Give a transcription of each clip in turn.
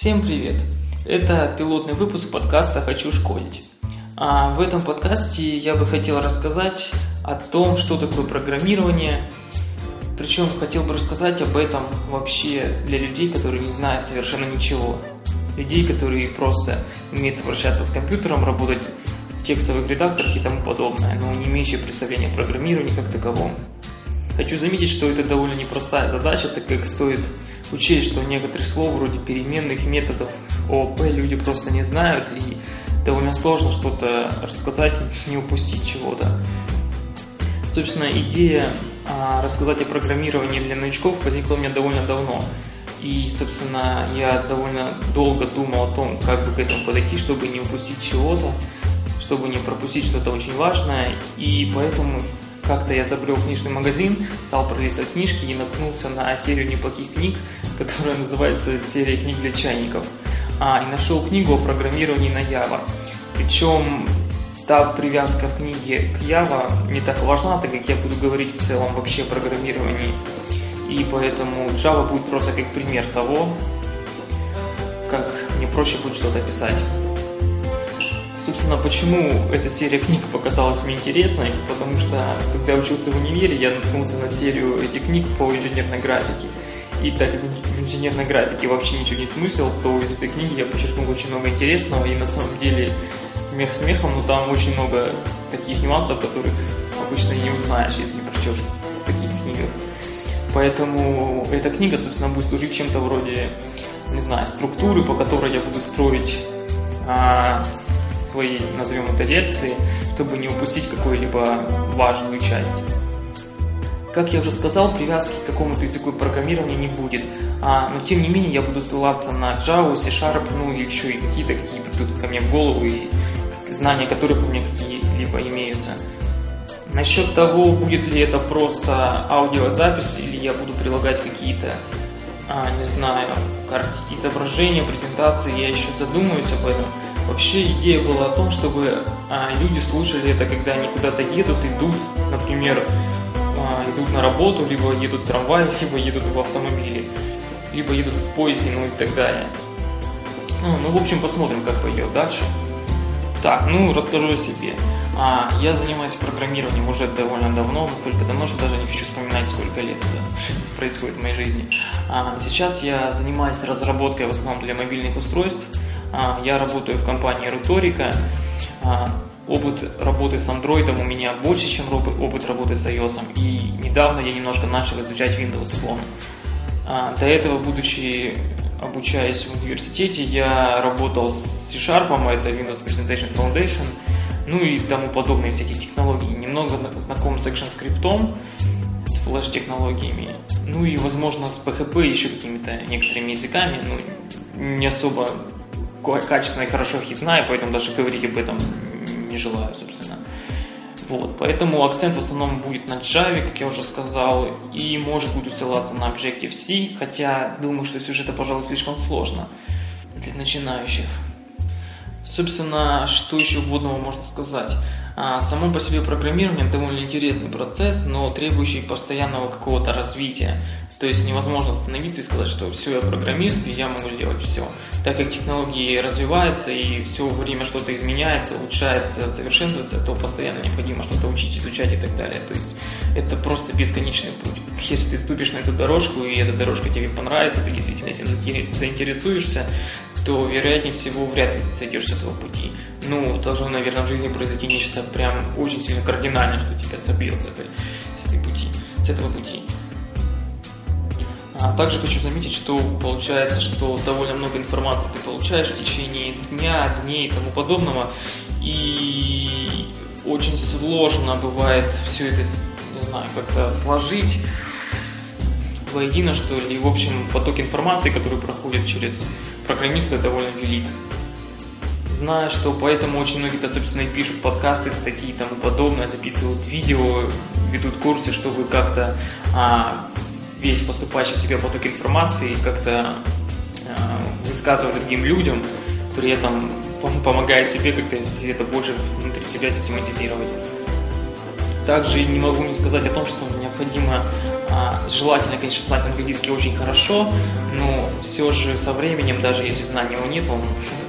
Всем привет! Это пилотный выпуск подкаста «Хочу шкодить». А в этом подкасте я бы хотел рассказать о том, что такое программирование. Причем хотел бы рассказать об этом вообще для людей, которые не знают совершенно ничего. Людей, которые просто умеют обращаться с компьютером, работать в текстовых редакторах и тому подобное, но не имеющие представления о программировании как таковом. Хочу заметить, что это довольно непростая задача, так как стоит учесть, что некоторых слов вроде переменных методов ООП люди просто не знают, и довольно сложно что-то рассказать и не упустить чего-то. Собственно, идея а, рассказать о программировании для новичков возникла у меня довольно давно. И, собственно, я довольно долго думал о том, как бы к этому подойти, чтобы не упустить чего-то, чтобы не пропустить что-то очень важное. И поэтому как-то я забрел книжный магазин, стал пролистывать книжки и наткнулся на серию неплохих книг, которая называется «Серия книг для чайников». А, и нашел книгу о программировании на Java. Причем та привязка в книге к Java не так важна, так как я буду говорить в целом вообще о программировании. И поэтому Java будет просто как пример того, как мне проще будет что-то писать. Собственно, почему эта серия книг показалась мне интересной? Потому что, когда я учился в универе, я наткнулся на серию этих книг по инженерной графике. И так как в инженерной графике вообще ничего не смыслил, то из этой книги я подчеркнул очень много интересного. И на самом деле, смех смехом, но там очень много таких нюансов, которых обычно не узнаешь, если не прочтешь в таких книгах. Поэтому эта книга, собственно, будет служить чем-то вроде, не знаю, структуры, по которой я буду строить а, своей, назовем это, лекции, чтобы не упустить какую-либо важную часть. Как я уже сказал, привязки к какому-то языку программирования не будет. А, но тем не менее я буду ссылаться на Java, C-Sharp, ну и еще и какие-то, какие придут ко мне в голову, и знания которых у меня какие-либо имеются. Насчет того, будет ли это просто аудиозапись, или я буду прилагать какие-то, а, не знаю, изображения, презентации, я еще задумаюсь об этом. Вообще идея была о том, чтобы а, люди слушали это, когда они куда-то едут, идут, например, а, идут на работу, либо едут в трамвае, либо едут в автомобиле, либо едут в поезде, ну и так далее. Ну, ну, в общем, посмотрим, как пойдет дальше. Так, ну, расскажу о себе. А, я занимаюсь программированием уже довольно давно, настолько давно, что даже не хочу вспоминать, сколько лет это происходит в моей жизни. А, сейчас я занимаюсь разработкой в основном для мобильных устройств. А, я работаю в компании Руторика. А, опыт работы с Android у меня больше, чем опыт работы с iOS. И недавно я немножко начал изучать Windows Phone. А, до этого, будучи обучаясь в университете, я работал с C-Sharp, это Windows Presentation Foundation – ну и тому подобные всякие технологии. Немного знаком с ActionScript, с флеш-технологиями, ну и, возможно, с PHP еще какими-то некоторыми языками, ну, не особо качественно и хорошо их знаю, поэтому даже говорить об этом не желаю, собственно. Вот, поэтому акцент в основном будет на Java, как я уже сказал, и может буду ссылаться на Objective-C, хотя думаю, что все же это, пожалуй, слишком сложно для начинающих. Собственно, что еще вводного можно сказать? А, само по себе программирование довольно интересный процесс, но требующий постоянного какого-то развития. То есть невозможно остановиться и сказать, что все, я программист, и я могу сделать все. Так как технологии развиваются и все время что-то изменяется, улучшается, совершенствуется, то постоянно необходимо что-то учить, изучать и так далее. То есть это просто бесконечный путь. Если ты ступишь на эту дорожку, и эта дорожка тебе понравится, ты действительно этим заинтересуешься, то, вероятнее всего, вряд ли ты сойдешь с этого пути. Ну, должно, наверное, в жизни произойти нечто прям очень сильно кардинальное, что тебя собьет с, этой, с, этой пути, с этого пути. А также хочу заметить, что получается, что довольно много информации ты получаешь в течение дня, дней и тому подобного. И очень сложно бывает все это, не знаю, как-то сложить воедино, что ли. И, в общем, поток информации, который проходит через программиста довольно велик. Знаю, что поэтому очень многие, собственно, и пишут подкасты, статьи и тому подобное, записывают видео, ведут курсы, чтобы как-то а, весь поступающий в себя поток информации как-то а, высказывать другим людям, при этом помогая себе как-то это больше внутри себя систематизировать. Также не могу не сказать о том, что необходимо А, желательно, конечно, знать английский очень хорошо, но все же со временем, даже если знаний его нет, он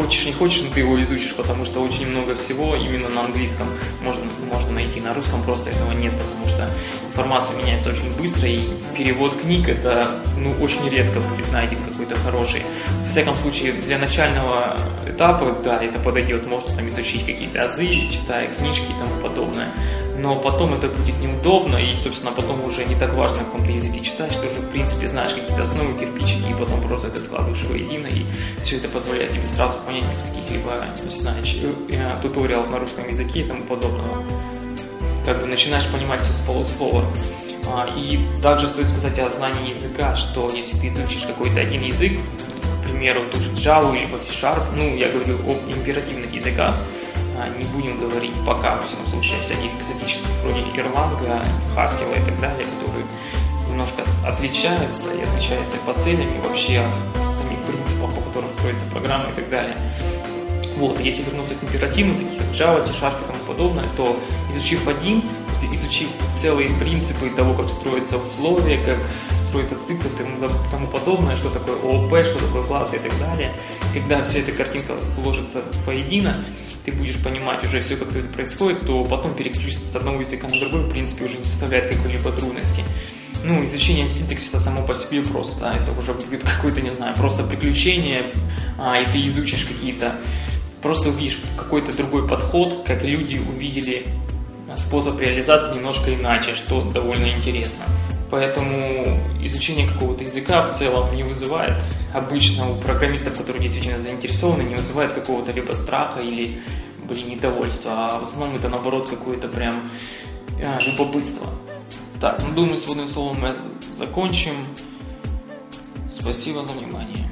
хочешь не хочешь, но ты его изучишь, потому что очень много всего именно на английском можно, можно найти, на русском просто этого нет, потому что информация меняется очень быстро, и перевод книг это ну, очень редко будет найден какой-то хороший. В всяком случае, для начального этапа, да, это подойдет, можно там изучить какие-то азы, читая книжки и тому подобное но потом это будет неудобно, и, собственно, потом уже не так важно, на каком-то языке читать, что уже, в принципе, знаешь какие-то основы, кирпичики, и потом просто это складываешь воедино, и все это позволяет тебе сразу понять без каких-либо, не знаю, э, туториалов на русском языке и тому подобного. Как бы начинаешь понимать все с полуслова. А, и также стоит сказать о знании языка, что если ты изучишь какой-то один язык, к примеру, ту же Java или C-Sharp, ну, я говорю об императивных языках, а, не будем говорить пока, во всяком случае, о всяких экзотических, вроде Ирланга, Хаскила и так далее, которые немножко отличаются и отличаются по целям, и вообще самих принципах, по которым строится программа и так далее. Вот, если вернуться к императивным, таких как Java, C-Sharp и тому подобное, то изучив один, изучив целые принципы того, как строятся условия, как строится цикл и тому, подобное, что такое ООП, что такое классы и так далее, когда вся эта картинка вложится воедино, ты будешь понимать уже все, как это происходит, то потом переключиться с одного языка на другой, в принципе, уже не составляет какой-либо трудности. Ну, изучение синтаксиса само по себе просто, да, это уже будет какое-то, не знаю, просто приключение, а, и ты изучишь какие-то, просто увидишь какой-то другой подход, как люди увидели способ реализации немножко иначе, что довольно интересно. Поэтому изучение какого-то языка в целом не вызывает обычно у программистов, которые действительно заинтересованы, не вызывает какого-то либо страха или блин, недовольства, а в основном это наоборот какое-то прям а, любопытство. Так, ну думаю, с водным словом мы закончим. Спасибо за внимание.